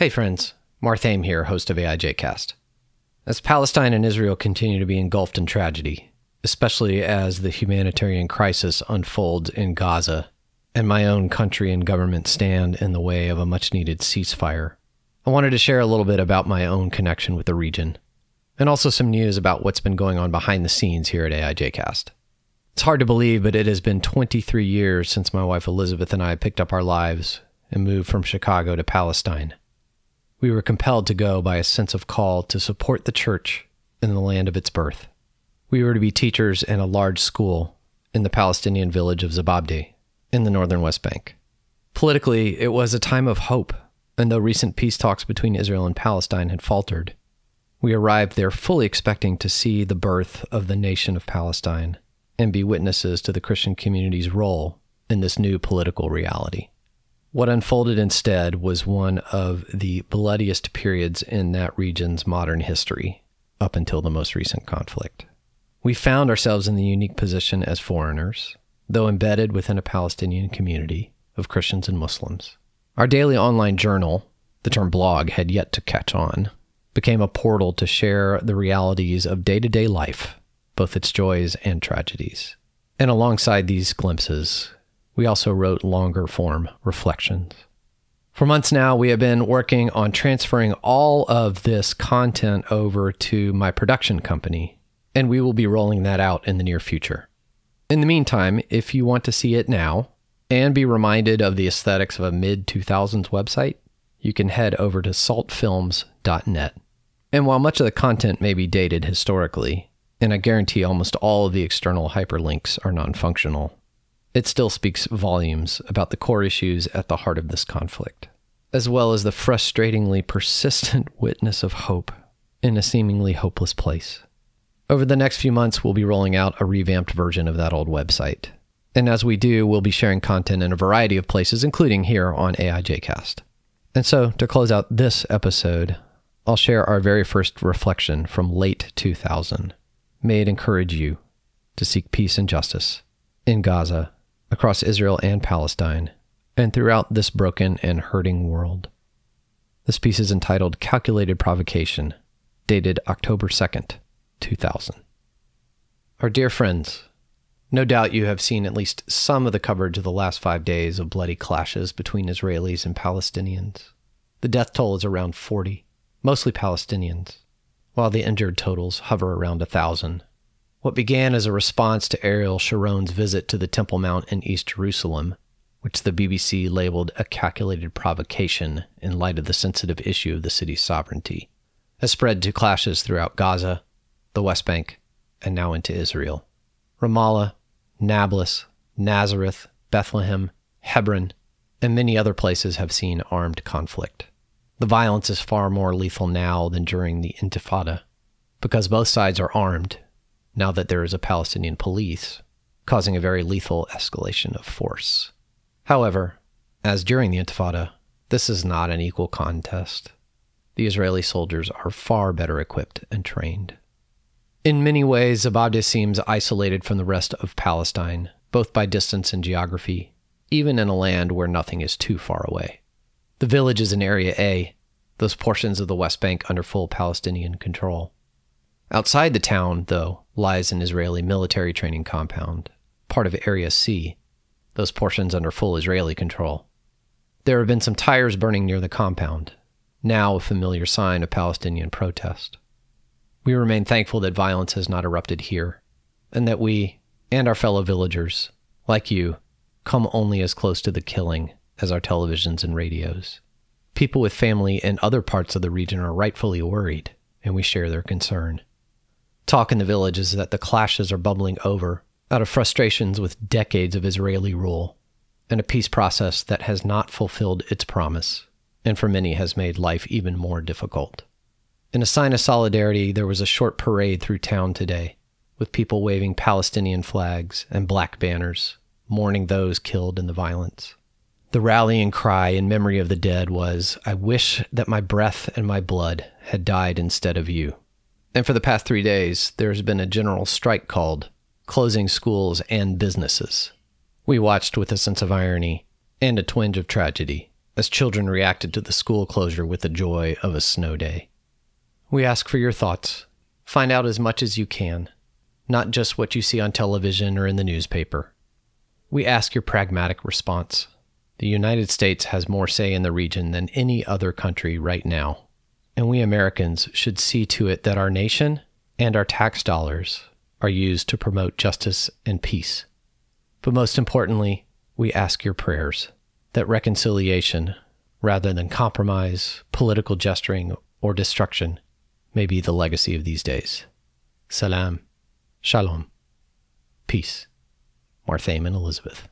Hey, friends. Marthame here, host of AIJcast. As Palestine and Israel continue to be engulfed in tragedy, especially as the humanitarian crisis unfolds in Gaza, and my own country and government stand in the way of a much needed ceasefire, I wanted to share a little bit about my own connection with the region, and also some news about what's been going on behind the scenes here at AIJcast. It's hard to believe, but it has been 23 years since my wife Elizabeth and I picked up our lives and moved from Chicago to Palestine. We were compelled to go by a sense of call to support the church in the land of its birth. We were to be teachers in a large school in the Palestinian village of Zababde in the northern West Bank. Politically, it was a time of hope, and though recent peace talks between Israel and Palestine had faltered, we arrived there fully expecting to see the birth of the nation of Palestine and be witnesses to the Christian community's role in this new political reality. What unfolded instead was one of the bloodiest periods in that region's modern history up until the most recent conflict. We found ourselves in the unique position as foreigners, though embedded within a Palestinian community of Christians and Muslims. Our daily online journal, the term blog had yet to catch on, became a portal to share the realities of day to day life, both its joys and tragedies. And alongside these glimpses, we also wrote longer form reflections. For months now, we have been working on transferring all of this content over to my production company, and we will be rolling that out in the near future. In the meantime, if you want to see it now and be reminded of the aesthetics of a mid 2000s website, you can head over to saltfilms.net. And while much of the content may be dated historically, and I guarantee almost all of the external hyperlinks are non functional, it still speaks volumes about the core issues at the heart of this conflict, as well as the frustratingly persistent witness of hope in a seemingly hopeless place. Over the next few months, we'll be rolling out a revamped version of that old website. And as we do, we'll be sharing content in a variety of places, including here on AIJcast. And so, to close out this episode, I'll share our very first reflection from late 2000. May it encourage you to seek peace and justice in Gaza across Israel and Palestine, and throughout this broken and hurting world. This piece is entitled Calculated Provocation, dated October 2nd, 2000. Our dear friends, no doubt you have seen at least some of the coverage of the last five days of bloody clashes between Israelis and Palestinians. The death toll is around 40, mostly Palestinians, while the injured totals hover around a thousand. What began as a response to Ariel Sharon's visit to the Temple Mount in East Jerusalem, which the BBC labeled a calculated provocation in light of the sensitive issue of the city's sovereignty, has spread to clashes throughout Gaza, the West Bank, and now into Israel. Ramallah, Nablus, Nazareth, Bethlehem, Hebron, and many other places have seen armed conflict. The violence is far more lethal now than during the Intifada, because both sides are armed now that there is a Palestinian police, causing a very lethal escalation of force. However, as during the Intifada, this is not an equal contest. The Israeli soldiers are far better equipped and trained. In many ways, Zababde seems isolated from the rest of Palestine, both by distance and geography, even in a land where nothing is too far away. The village is in Area A, those portions of the West Bank under full Palestinian control. Outside the town, though, lies an Israeli military training compound, part of Area C, those portions under full Israeli control. There have been some tires burning near the compound, now a familiar sign of Palestinian protest. We remain thankful that violence has not erupted here, and that we, and our fellow villagers, like you, come only as close to the killing as our televisions and radios. People with family in other parts of the region are rightfully worried, and we share their concern. Talk in the village is that the clashes are bubbling over out of frustrations with decades of Israeli rule and a peace process that has not fulfilled its promise, and for many has made life even more difficult. In a sign of solidarity, there was a short parade through town today, with people waving Palestinian flags and black banners, mourning those killed in the violence. The rallying cry in memory of the dead was, I wish that my breath and my blood had died instead of you. And for the past three days, there's been a general strike called closing schools and businesses. We watched with a sense of irony and a twinge of tragedy as children reacted to the school closure with the joy of a snow day. We ask for your thoughts. Find out as much as you can, not just what you see on television or in the newspaper. We ask your pragmatic response. The United States has more say in the region than any other country right now, and we Americans should see to it that our nation and our tax dollars are used to promote justice and peace. But most importantly, we ask your prayers that reconciliation, rather than compromise, political gesturing, or destruction, may be the legacy of these days. Salam. Shalom. Peace. Marthame and Elizabeth.